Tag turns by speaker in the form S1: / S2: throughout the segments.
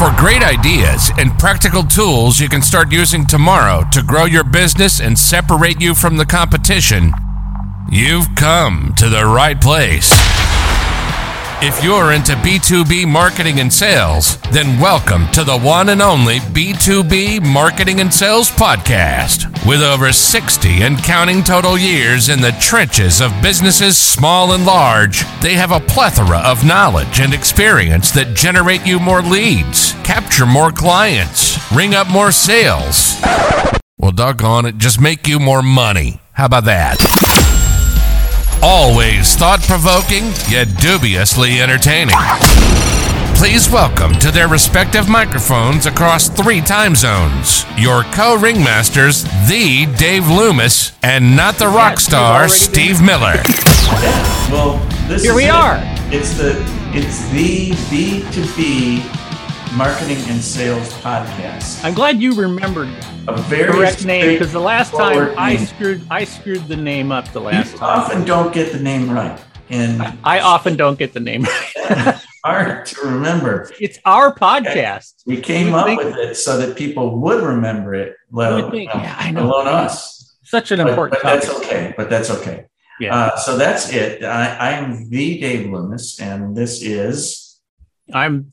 S1: For great ideas and practical tools you can start using tomorrow to grow your business and separate you from the competition, you've come to the right place. If you're into B2B marketing and sales, then welcome to the one and only B2B Marketing and Sales Podcast. With over 60 and counting total years in the trenches of businesses small and large, they have a plethora of knowledge and experience that generate you more leads, capture more clients, ring up more sales. Well, doggone it, just make you more money. How about that? Always thought provoking, yet dubiously entertaining. Please welcome to their respective microphones across three time zones your co ringmasters, the Dave Loomis, and not the rock star, Steve Miller.
S2: Yeah, well, this
S3: Here
S2: is
S3: we
S2: it.
S3: are.
S2: It's the it's the B two B marketing and sales podcast.
S3: I'm glad you remembered
S2: A very
S3: correct name because the last time I
S2: name.
S3: screwed I screwed the name up the
S2: You
S3: last time.
S2: often don't get the name right, and
S3: I often don't get the name. right.
S2: hard to remember.
S3: it's our podcast.
S2: We came up
S3: think-
S2: with it so that people would remember it, let alone,
S3: think, yeah, I know.
S2: alone us.
S3: Such an
S2: But,
S3: important
S2: but that's okay. But that's okay.
S3: Yeah.
S2: Uh, so that's it. I, I'm the Dave Loomis, and this is
S3: I'm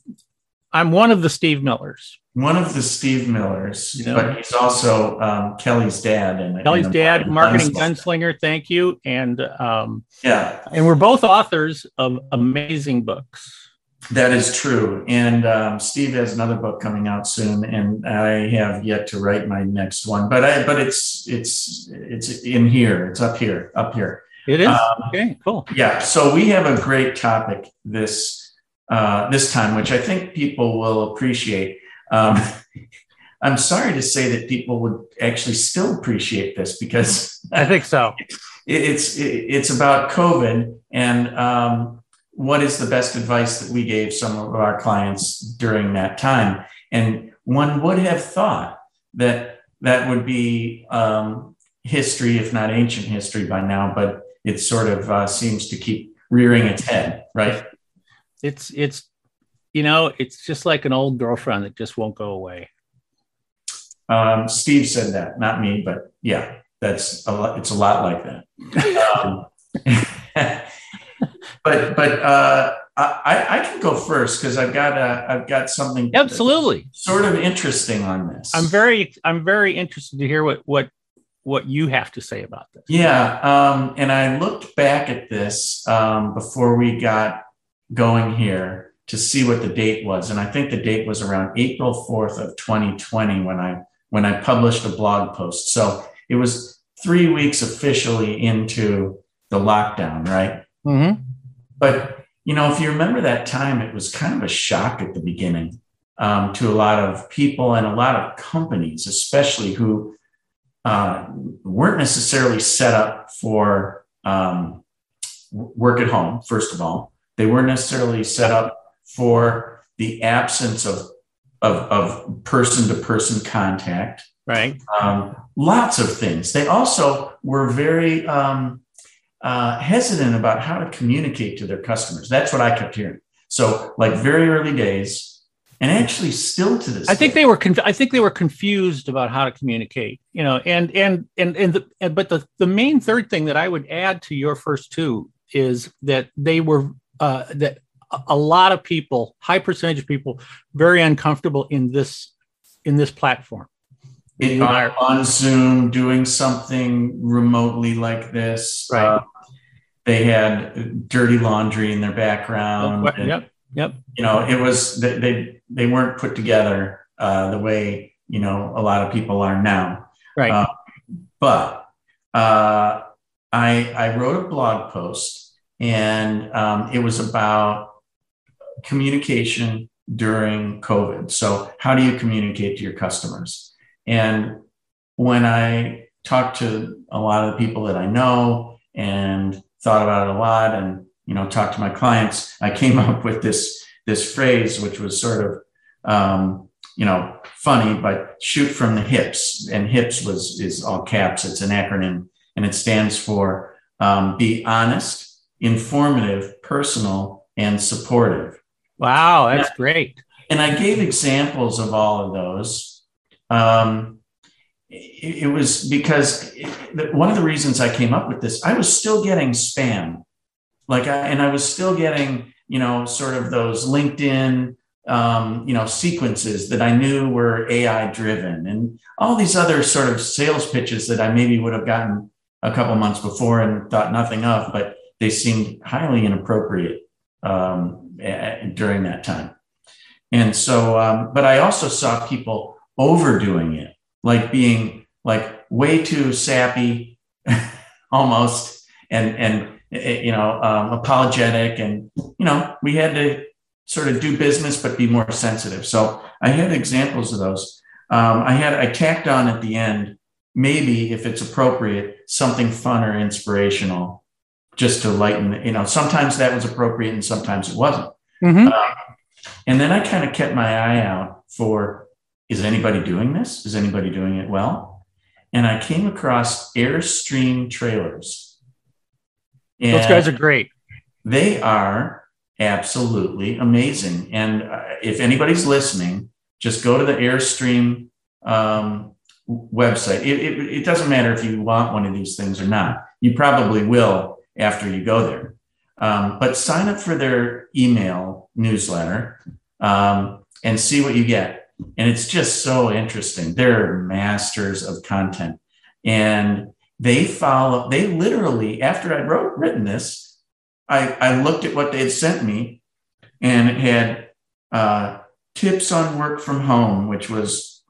S3: I'm one of the Steve Millers.
S2: one of the Steve Millers,
S3: You know.
S2: but he's also um, Kelly's dad. And
S3: Kelly's dad, marketing gunslinger. Thank you, and um,
S2: Yeah,
S3: and we're both authors of amazing books.
S2: that is true. And um, Steve has another book coming out soon, and I have yet to write my next one. But I, but it's it's it's in here. It's up here, up here.
S3: It is
S2: Um,
S3: okay. Cool.
S2: Yeah. So we have a great topic this uh, this time, which I think people will appreciate. Um, I'm sorry to say that people would actually still appreciate this because
S3: I think so.
S2: it- it's it- it's about COVID and um, what is the best advice that we gave some of our clients during that time. And one would have thought that that would be um, history, if not ancient history, by now. But it sort of uh, seems to keep rearing its head, right?
S3: It's it's you know it's just like an old girlfriend that just won't go away.
S2: Um, Steve said that, not me, but yeah, that's a lot. It's a lot like that. Um, but but uh, I, I can go first because I've got uh, I've got something
S3: Absolutely.
S2: sort of interesting on this.
S3: I'm very I'm very interested to hear what what what you have to say about this.
S2: yeah, um, and I looked back at this um, before we got going here to see what the date was, and I think the date was around April fourth of 2020 when I when I published a blog post. So it was three weeks officially into the lockdown, right?
S3: Mm-hmm.
S2: But you know, if you remember that time, it was kind of a shock at the beginning um, to a lot of people and a lot of companies, especially who uh, weren't necessarily set up for um, work at home. First of all, they weren't necessarily set up for the absence of of, of person-to-person contact
S3: Right.
S2: um, lots of things. They also were very um, uh, hesitant about how to communicate to their customers. That's what I kept hearing. So, like very early days, and actually still to this.
S3: I think
S2: day.
S3: they were conf- I think they were confused about how to communicate. You know, and and and and, the, and but the the main third thing that I would add to your first two is that they were uh, that a- lot of people, high percentage of people, very uncomfortable in this in this platform.
S2: It- on, on Zoom doing something remotely like this.
S3: Right.
S2: Uh, they had dirty laundry in their background. and-
S3: yep. Yep.
S2: you know it was they they, they weren't put together uh, the way you know a lot of people are now
S3: Right.
S2: Uh, but uh, I I wrote a blog post and um, it was about communication during COVID. So how do you communicate to your customers? And when I talked to a lot of the people that I know and thought about it a lot and you know talked to my clients, I came up with this this phrase which was sort of um, you know funny, but shoot from the hips. And hips was is all caps. It's an acronym, and it stands for um, be honest, informative, personal, and supportive.
S3: Wow, that's great.
S2: and I gave examples of all of those. Um, it, it was because it, one of the reasons I came up with this, I was still getting spam, like, I, and I was still getting, you know, sort of those LinkedIn, um, you know, sequences that I knew were AI driven, and all these other sort of sales pitches that I maybe would have gotten a couple months before and thought nothing of, but they seemed highly inappropriate um, during that time. And so, um, but I also saw people overdoing it, like being like way too sappy, almost, and and eh, you know um, apologetic, and you know we had to sort of do business but be more sensitive. So I had examples of those. Um, I had I tacked on at the end, maybe if it's appropriate, something fun or inspirational, just to lighten. You know, sometimes that was appropriate and sometimes it wasn't. Mm-hmm. Uh, and then I kind of kept my eye out for is anybody doing this? Is anybody doing it well? And I came across Airstream trailers.
S3: And Those guys are great.
S2: They are absolutely amazing. And uh, if anybody's listening, just go to the Airstream um, website. It, it, it doesn't matter if you want one of these things or not. You probably will after you go there. Um, but sign up for their email newsletter um, and see what you get. And it's just so interesting. They're masters of content. And they follow, they literally, after I wrote written this, I, I looked at what they had sent me and it had uh, tips on work from home, which was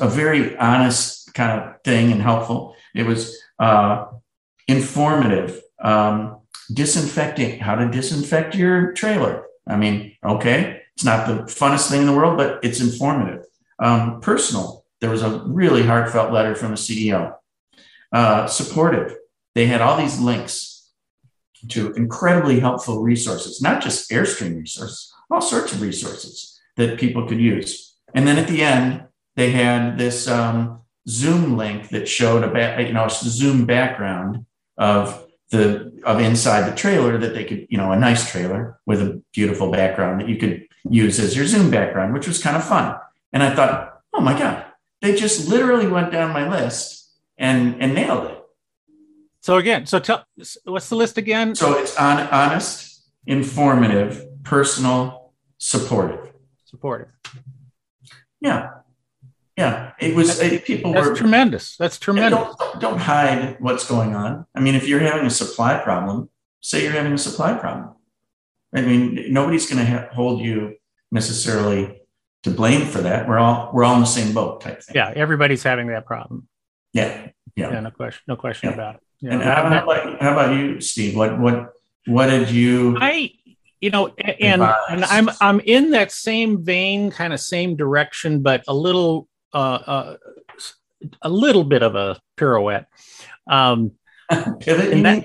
S2: a very honest kind of thing and helpful. It was uh, informative. Um, disinfecting, how to disinfect your trailer. I mean, okay, it's not the funnest thing in the world, but it's informative. Um, personal, there was a really heartfelt letter from the CEO. Uh, supportive, they had all these links to incredibly helpful resources, not just Airstream resources, all sorts of resources that people could use. And then at the end, they had this um, Zoom link that showed a ba- you know a Zoom background of the of inside the trailer that they could, you know, a nice trailer with a beautiful background that you could use as your Zoom background, which was kind of fun. And I thought, oh my God, they just literally went down my list and and nailed it.
S3: So again, so tell what's the list again?
S2: So it's on, honest, informative, personal, supportive.
S3: Supportive.
S2: Yeah. Yeah, it was
S3: that's,
S2: people
S3: that's
S2: were
S3: tremendous. That's tremendous.
S2: Don't, don't hide what's going on. I mean, if you're having a supply problem, say you're having a supply problem. I mean, nobody's going to ha- hold you necessarily to blame for that. We're all we're all in the same boat, type thing.
S3: Yeah, everybody's having that problem.
S2: Yeah, yeah,
S3: yeah no question, no question
S2: yeah.
S3: about it.
S2: Yeah, and how, how, about, how about you, Steve? What what what did you?
S3: I you know and and i'm i'm in that same vein kind of same direction but a little uh, uh, a little bit of a pirouette. Um,
S2: pivot.
S3: That,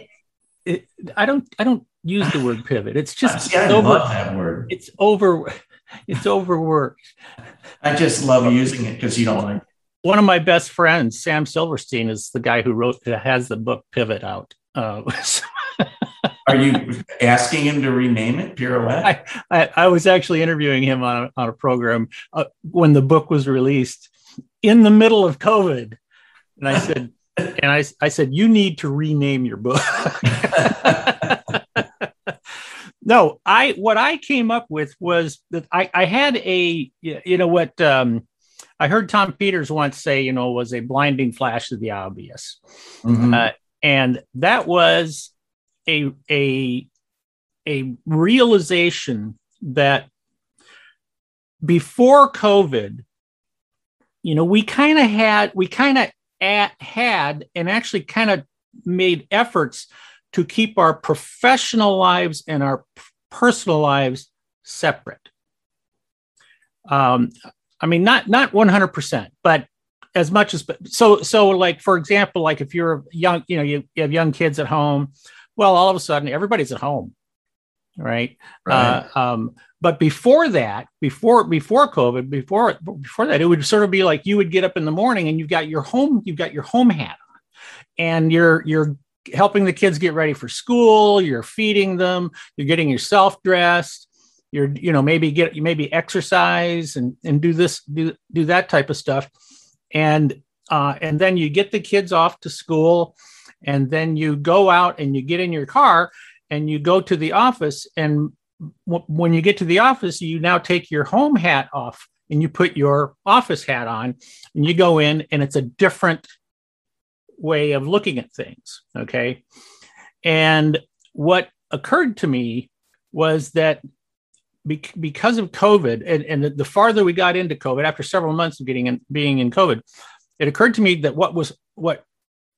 S3: it, I don't. I don't use the word pivot. It's just
S2: I over, love that word.
S3: It's over. It's overworked.
S2: I just love using it because you don't like.
S3: One of my best friends, Sam Silverstein, is the guy who wrote has the book Pivot out. Uh,
S2: Are you asking him to rename it Pirouette?
S3: I, I, I was actually interviewing him on a, on a program uh, when the book was released in the middle of COVID. And I said, and I, I said, you need to rename your book. no, I, what I came up with was that I, I had a, you know, what, um, I heard Tom Peters once say, you know, was a blinding flash of the obvious. Mm-hmm. Uh, and that was a, a, a realization that before COVID, you know, we kind of had, we kind of had and actually kind of made efforts to keep our professional lives and our personal lives separate. Um, I mean, not not 100%, but as much as so so like for example, like if you're young, you know, you, you have young kids at home, well, all of a sudden everybody's at home, right? right. Uh, um, but before that, before before COVID, before before that, it would sort of be like you would get up in the morning and you've got your home, you've got your home hat on, and you're you're helping the kids get ready for school, you're feeding them, you're getting yourself dressed, you're you know maybe get maybe exercise and and do this do do that type of stuff and uh, and then you get the kids off to school and then you go out and you get in your car and you go to the office and w- when you get to the office you now take your home hat off and you put your office hat on and you go in and it's a different way of looking at things okay? And what occurred to me was that because of COVID, and, and the farther we got into COVID, after several months of getting in, being in COVID, it occurred to me that what was what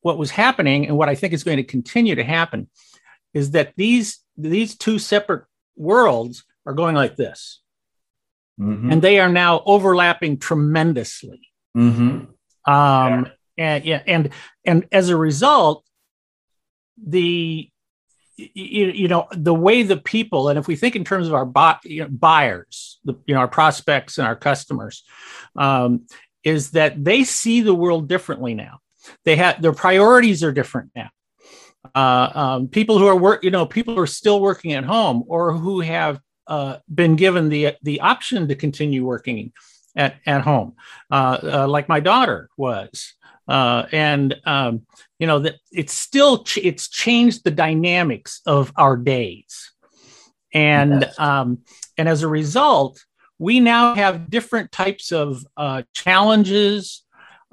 S3: what was happening, and what I think is going to continue to happen, is that these these two separate worlds are going like this, mm-hmm. and they are now overlapping tremendously. Mm-hmm. Um, yeah. and yeah, and and as a result, the you, you know the way the people and if we think in terms of our buy, you know, buyers the, you know our prospects and our customers um, is that they see the world differently now they have their priorities are different now uh, um, people who are work you know people who are still working at home or who have uh, been given the the option to continue working at, at home uh, uh like my daughter was uh, and um, you know that it's still ch- it's changed the dynamics of our days and yes. um, and as a result we now have different types of uh, challenges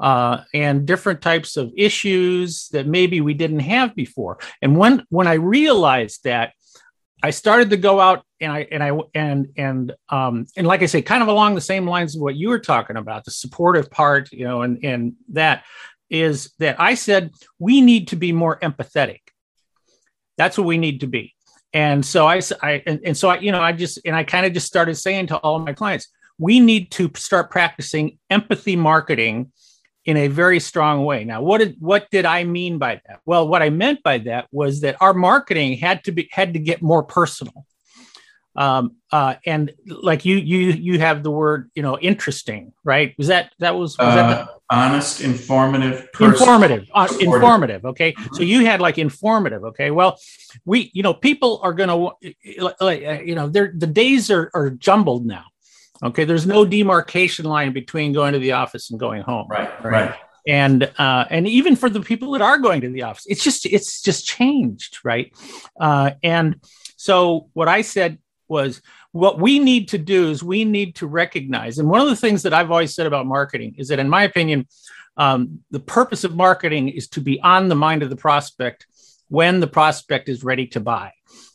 S3: uh, and different types of issues that maybe we didn't have before and when when i realized that I started to go out and I and I and and um and like I say, kind of along the same lines of what you were talking about, the supportive part, you know, and and that is that I said we need to be more empathetic. That's what we need to be. And so I, I and, and so I, you know, I just and I kind of just started saying to all my clients, we need to start practicing empathy marketing in a very strong way. Now, what did what did I mean by that? Well, what I meant by that was that our marketing had to be had to get more personal. Um, uh, and like you you you have the word you know interesting, right? Was that that was, was uh, that the,
S2: honest, informative,
S3: informative, uh, informative. Okay, mm-hmm. so you had like informative. Okay, well, we you know people are going to like you know they're the days are are jumbled now. Okay, there's no demarcation line between going to the office and going home.
S2: Right, right. right.
S3: And uh, and even for the people that are going to the office, it's just it's just changed, right? Uh, and so what I said was what we need to do is we need to recognize. And one of the things that I've always said about marketing is that, in my opinion, um, the purpose of marketing is to be on the mind of the prospect when the prospect is ready to buy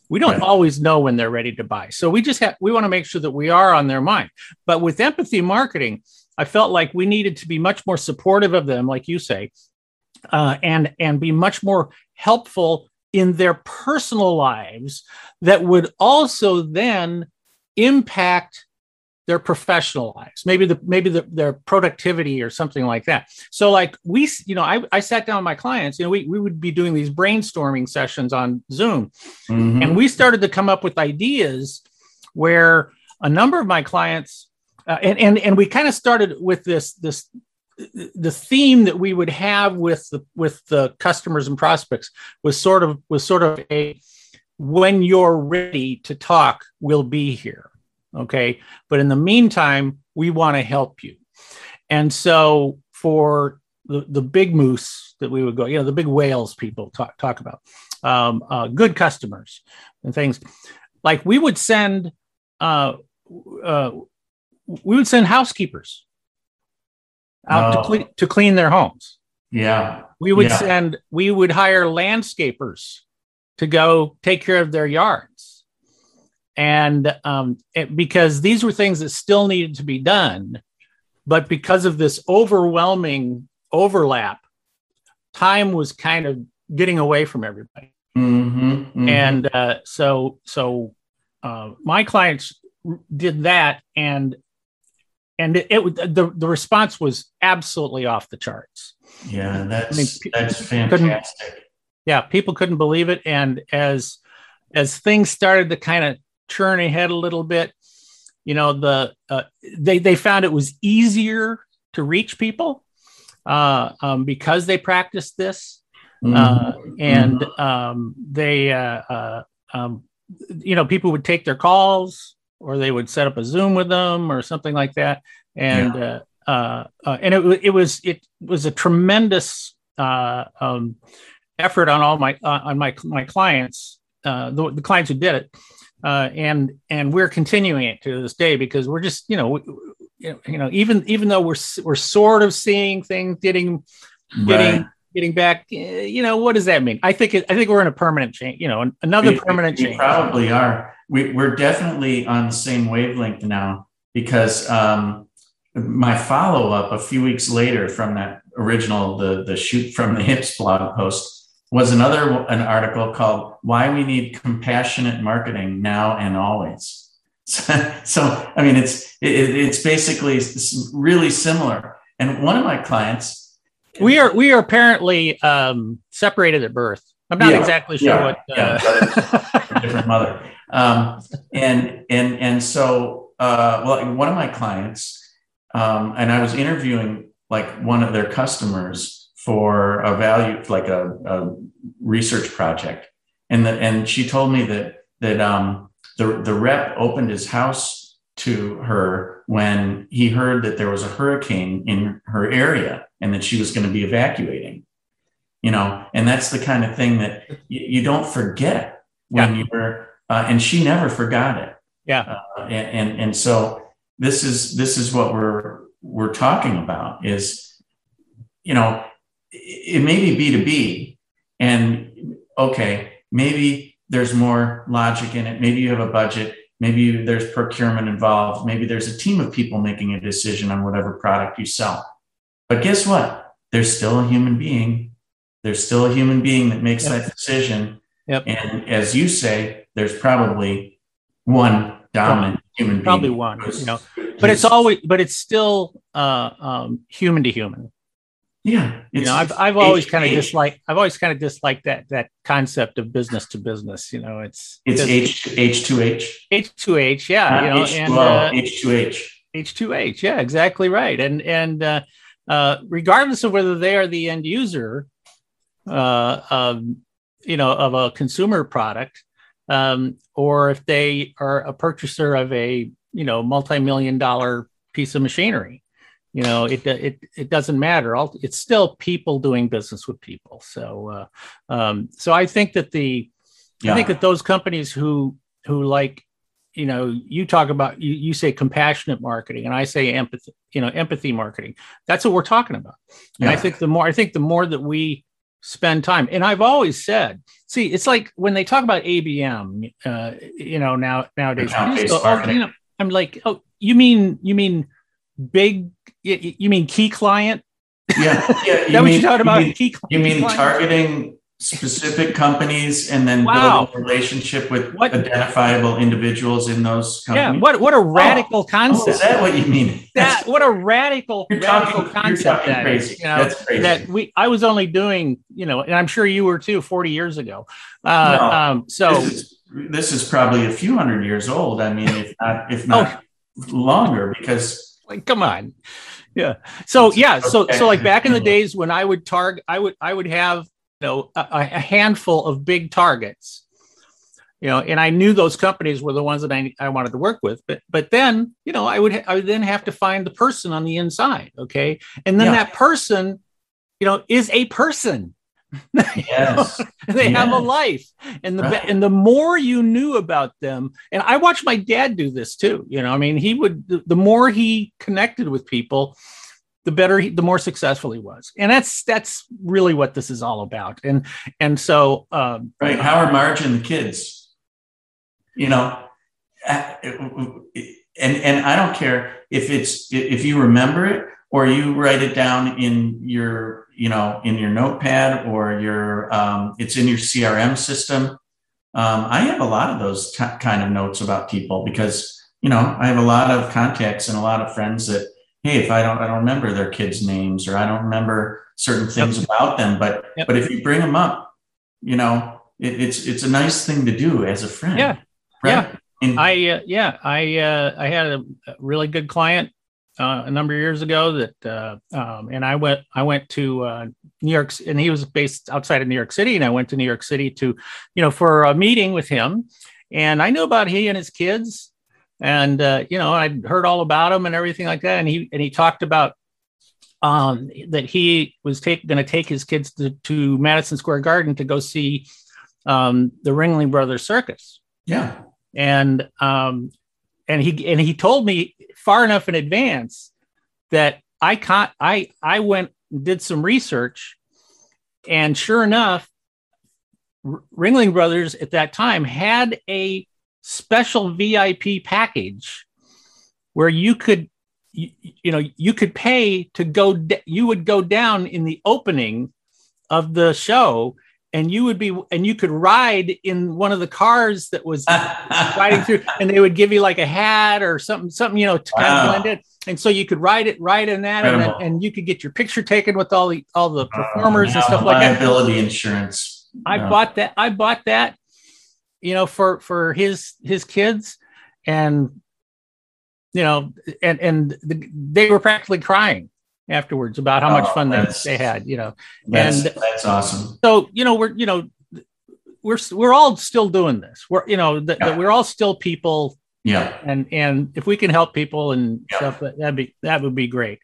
S3: we don't right. always know when they're ready to buy so we just have we want to make sure that we are on their mind but with empathy marketing i felt like we needed to be much more supportive of them like you say uh, and and be much more helpful in their personal lives that would also then impact their professional lives maybe the maybe the, their productivity or something like that. So like we you know I, I sat down with my clients you know we, we would be doing these brainstorming sessions on zoom. Mm-hmm. and we started to come up with ideas where a number of my clients uh, and, and and we kind of started with this this the theme that we would have with the with the customers and prospects was sort of was sort of a when you're ready to talk we'll be here Okay. But in the meantime, we want to help you. And so for the, the big moose that we would go, you know, the big whales people talk, talk about, um, uh, good customers and things like we would send, uh, uh, we would send housekeepers out to, oh. clean, to clean their homes.
S2: Yeah.
S3: We would
S2: yeah.
S3: send, we would hire landscapers to go take care of their yards and um, it, because these were things that still needed to be done but because of this overwhelming overlap time was kind of getting away from everybody. Mm-hmm, mm-hmm. and uh, so so uh, my clients did that and and it, it, the the response was absolutely off the charts.
S2: Yeah that's I mean, that's fantastic.
S3: Yeah people couldn't believe it. And as as things started to kind of churn ahead a little bit. You know, the uh, they they found it was easier to reach people uh, um, because they practiced this, mm-hmm. uh, and mm-hmm. um, they uh, uh, um, you know people would take their calls or they would set up a Zoom with them or something like that. And yeah. uh, uh, uh, and it, it was it was a tremendous uh, um, effort on all my uh, on my my clients, uh, the, the clients who did it, and and we're continuing it to this day because we're just you know you know even even though we're we're sort of seeing things getting getting right. getting back eh, you know what does that mean? I think it, i think we're in a permanent change you know another we, permanent
S2: we
S3: change.
S2: probably are. We, we're definitely on the same wavelength now because um, my follow-up a few weeks later from that original the the shoot from the hips blog post was another an article called why we need compassionate marketing now and always so, so I mean, it's it, it's basically really similar. And one of my clients,
S3: we are we are apparently um, separated at birth. I'm not yeah, exactly sure
S2: yeah,
S3: what.
S2: Uh... Yeah, different mother. Um, and and and so uh, well, one of my clients, um, and I was interviewing like one of their customers for a value like a, a research project, and the, and she told me that that um, the, the rep opened his house to her when he heard that there was a hurricane in her area and that she was going to be evacuating you know? And that's the kind of thing that you, you don't forget when yeah. you're uh, and she never forgot it.
S3: Yeah.
S2: Uh, and, and and so this is this is what we're we're talking about is you know it may be b2b and okay maybe there's more logic in it. Maybe you have a budget. Maybe there's procurement involved. Maybe there's a team of people making a decision on whatever product you sell. But guess what? There's still a human being. There's still a human being that makes yep. that decision.
S3: Yep.
S2: And as you say, there's probably one dominant human
S3: probably being. Probably one, you know. But it's always, but it's still uh, um, human to human.
S2: Yeah,
S3: you know, I've I've always kind of disliked I've always kind of disliked that that concept of business to business. You know, it's
S2: it's H H two H
S3: H two H, yeah, you know, H2O,
S2: uh, H two H
S3: H two H, yeah, exactly right. And and uh, uh, regardless of whether they are the end user, uh, um, you know, of a consumer product, um, or if they are a purchaser of a you know multi million dollar piece of machinery you know it it it doesn't matter. It's still people doing business with people. So uh, um, so i think that the yeah. i think that those companies who who like you know you talk about you, you say compassionate marketing and i say empathy you know empathy marketing. That's what we're talking about. And yeah. i think the more i think the more that we spend time and i've always said see it's like when they talk about abm uh, you know now nowadays go, oh, you know, i'm like oh you mean you mean big you mean key client?
S2: Yeah, yeah.
S3: You that mean, what you're talking about?
S2: You mean, key, you mean client? targeting specific companies and then wow. building a relationship with what? identifiable individuals in those companies?
S3: Yeah, what what a radical oh, concept! Oh,
S2: is that what you mean?
S3: That what a radical you're radical talking, concept that
S2: crazy.
S3: Is, you know,
S2: That's crazy.
S3: That we I was only doing, you know, and I'm sure you were too, 40 years ago. Uh, no, um, so
S2: this is, this is, probably a few hundred years old. I mean, if not if not oh. longer, because
S3: like, come on yeah. So yeah. So so like back in the days when I would target, I would I would have you know a, a, handful of big targets, you know, and I knew those companies were the ones that I, I wanted to work with. But but then you know I would I would then have to find the person on the inside. Okay, and then yeah. that person, you know, is a person.
S2: Yes.
S3: they yes. have a life. And the right. and the more you knew about them, and I watched my dad do this too. You know, I mean, he would the, more he connected with people, the better he, the more successful he was. And that's that's really what this is all about. And and so um,
S2: right, Howard Marge and the kids, you know, and and I don't care if it's if you remember it or you write it down in your you know, in your notepad or your, um, it's in your CRM system. Um, I have a lot of those t- kind of notes about people because, you know, I have a lot of contacts and a lot of friends that, hey, if I don't, I don't remember their kids' names or I don't remember certain things yep. about them, but, yep. but if you bring them up, you know, it, it's, it's a nice thing to do as a friend.
S3: Yeah. Right? Yeah. And, I, uh, yeah, I, uh, I had a really good client uh, a number of years ago that uh, um, and I went I went to uh, New York and he was based outside of New York City and I went to New York City to you know for a meeting with him and I knew about he and his kids and uh, you know I'd heard all about him and everything like that. And he and he talked about um, that he was take, going to take his kids to, to Madison Square Garden to go see um, the Ringling Brothers Circus.
S2: Yeah,
S3: and um, and he and he told me far enough in advance that I can't. I I went did some research, and sure enough, Ringling Brothers at that time had a special VIP package where you could you, you know you could pay to go you would go down in the opening of the show and you would be and you could ride in one of the cars that was riding through and they would give you like a hat or something something you know to wow. kind of blend in. And so you could ride it ride in that and, and, you could get your picture taken with all the all the performers uh, and stuff like
S2: that. liability insurance.
S3: I no. bought that i bought that you know, for for his his kids, and you know, and and the, they were practically crying afterwards about how oh, much fun they, they had. You know,
S2: that's, and that's awesome.
S3: So you know, we're you know, we're we're all still doing this. We're you know, the, yeah. we're all still people.
S2: Yeah,
S3: and and if we can help people and yeah. stuff, that'd be that would be great.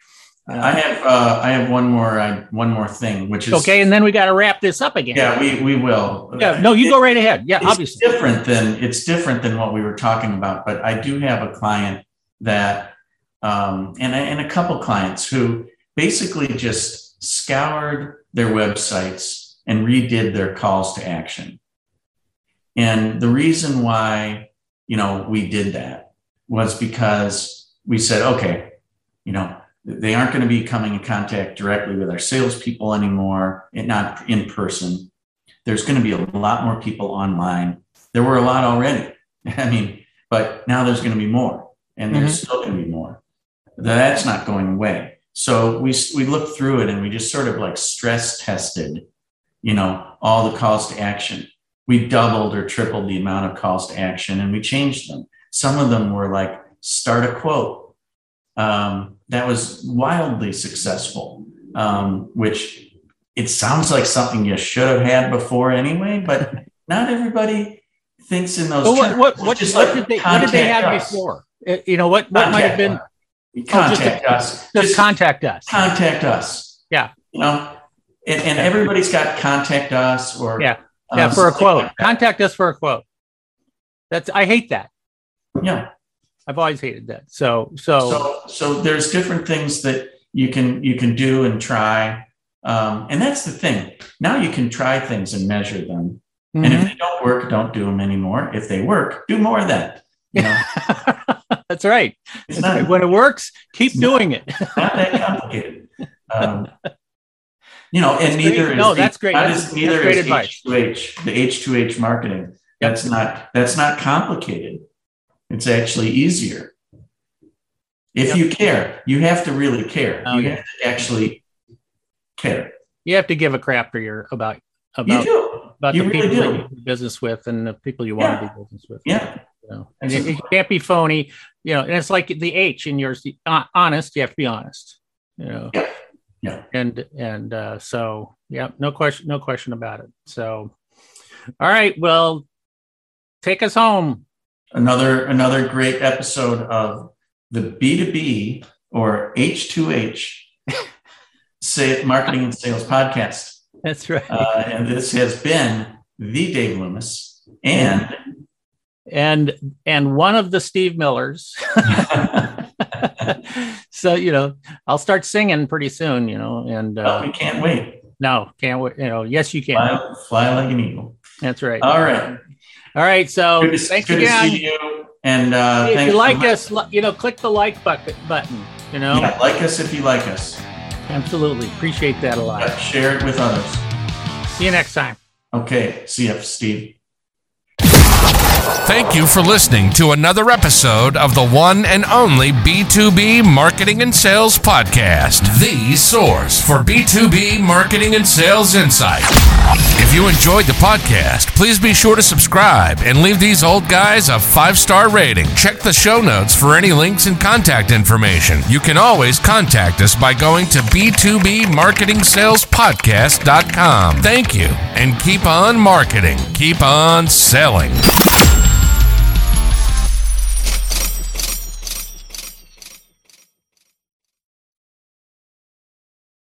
S2: I have uh, I have one more uh, one more thing, which is
S3: okay, and then we got to wrap this up again.
S2: Yeah, we we will.
S3: Yeah, no, you it, go right ahead. Yeah,
S2: it's
S3: obviously
S2: different than it's different than what we were talking about. But I do have a client that, um, and and a couple clients who basically just scoured their websites and redid their calls to action. And the reason why you know we did that was because we said, okay, you know they aren't going to be coming in contact directly with our salespeople anymore, and not in person. There's going to be a lot more people online. There were a lot already. I mean, but now there's going to be more, and there's mm-hmm. still going to be more. That's not going away. So we we looked through it and we just sort of like stress tested, you know, all the calls to action. We doubled or tripled the amount of calls to action, and we changed them. Some of them were like start a quote um, that was wildly successful, um, which it sounds like something you should have had before anyway, but not everybody thinks in those.
S3: Well, what, what, what, what, did they, what, did they, have us. before? Uh, you know, what, what might have been?
S2: Contact oh, just, us.
S3: Just, just, contact us.
S2: Contact us.
S3: Yeah.
S2: You know, and, and everybody's got contact us or.
S3: Yeah. Yeah. Um, for a quote. Like contact us for a quote. That's, I hate that.
S2: Yeah.
S3: I've always hated that. So, so,
S2: so, so there's different things that you can you can do and try, um, and that's the thing. Now you can try things and measure them, mm-hmm. and if mm-hmm. they don't work, don't do them anymore. If they work, do more of that. You know?
S3: that's right. That's not, right. When it works, keep doing it.
S2: not that complicated. Um, you know, and that's neither
S3: great. is no, that's great. That's,
S2: is, neither is H2H, the H2H marketing. That's not that's not complicated. It's actually easier. If yep. you care, you have to really care. Oh, you yeah. have to actually care.
S3: You have to give a crap for your about about you do. about you the really people do. you do business with and the people you want to do business with.
S2: Yeah.
S3: You know, and it, it, can't be phony, you know. And it's like the H in yours. Uh, honest, you have to be honest. You know.
S2: Yeah. Yeah.
S3: And and uh, so yeah, no question, no question about it. So, all right, well, take us home
S2: another another great episode of the B2B or H2H say, marketing and sales podcast.
S3: That's right.
S2: Uh, and this has been the Dave Loomis and
S3: and and one of the Steve Millers. so you know, I'll start singing pretty soon. You know, and
S2: uh, oh, we can't wait.
S3: No, can't wait. You know, yes, you can.
S2: Fly, fly like an eagle.
S3: That's right.
S2: All right.
S3: All right. So
S2: good to, thanks good again. To see you. And uh,
S3: if you like us, you know, click the like button. Button. You know,
S2: yeah, like us if you like us.
S3: Absolutely, appreciate that a lot.
S2: Yeah, share it with others.
S3: See you next time.
S2: Okay. See you, Steve.
S1: Thank you for listening to another episode of the one and only B2B Marketing and Sales Podcast, the source for B2B marketing and sales insight. If you enjoyed the podcast, please be sure to subscribe and leave these old guys a five star rating. Check the show notes for any links and contact information. You can always contact us by going to b2bmarketingsalespodcast.com. Thank you, and keep on marketing, keep on selling.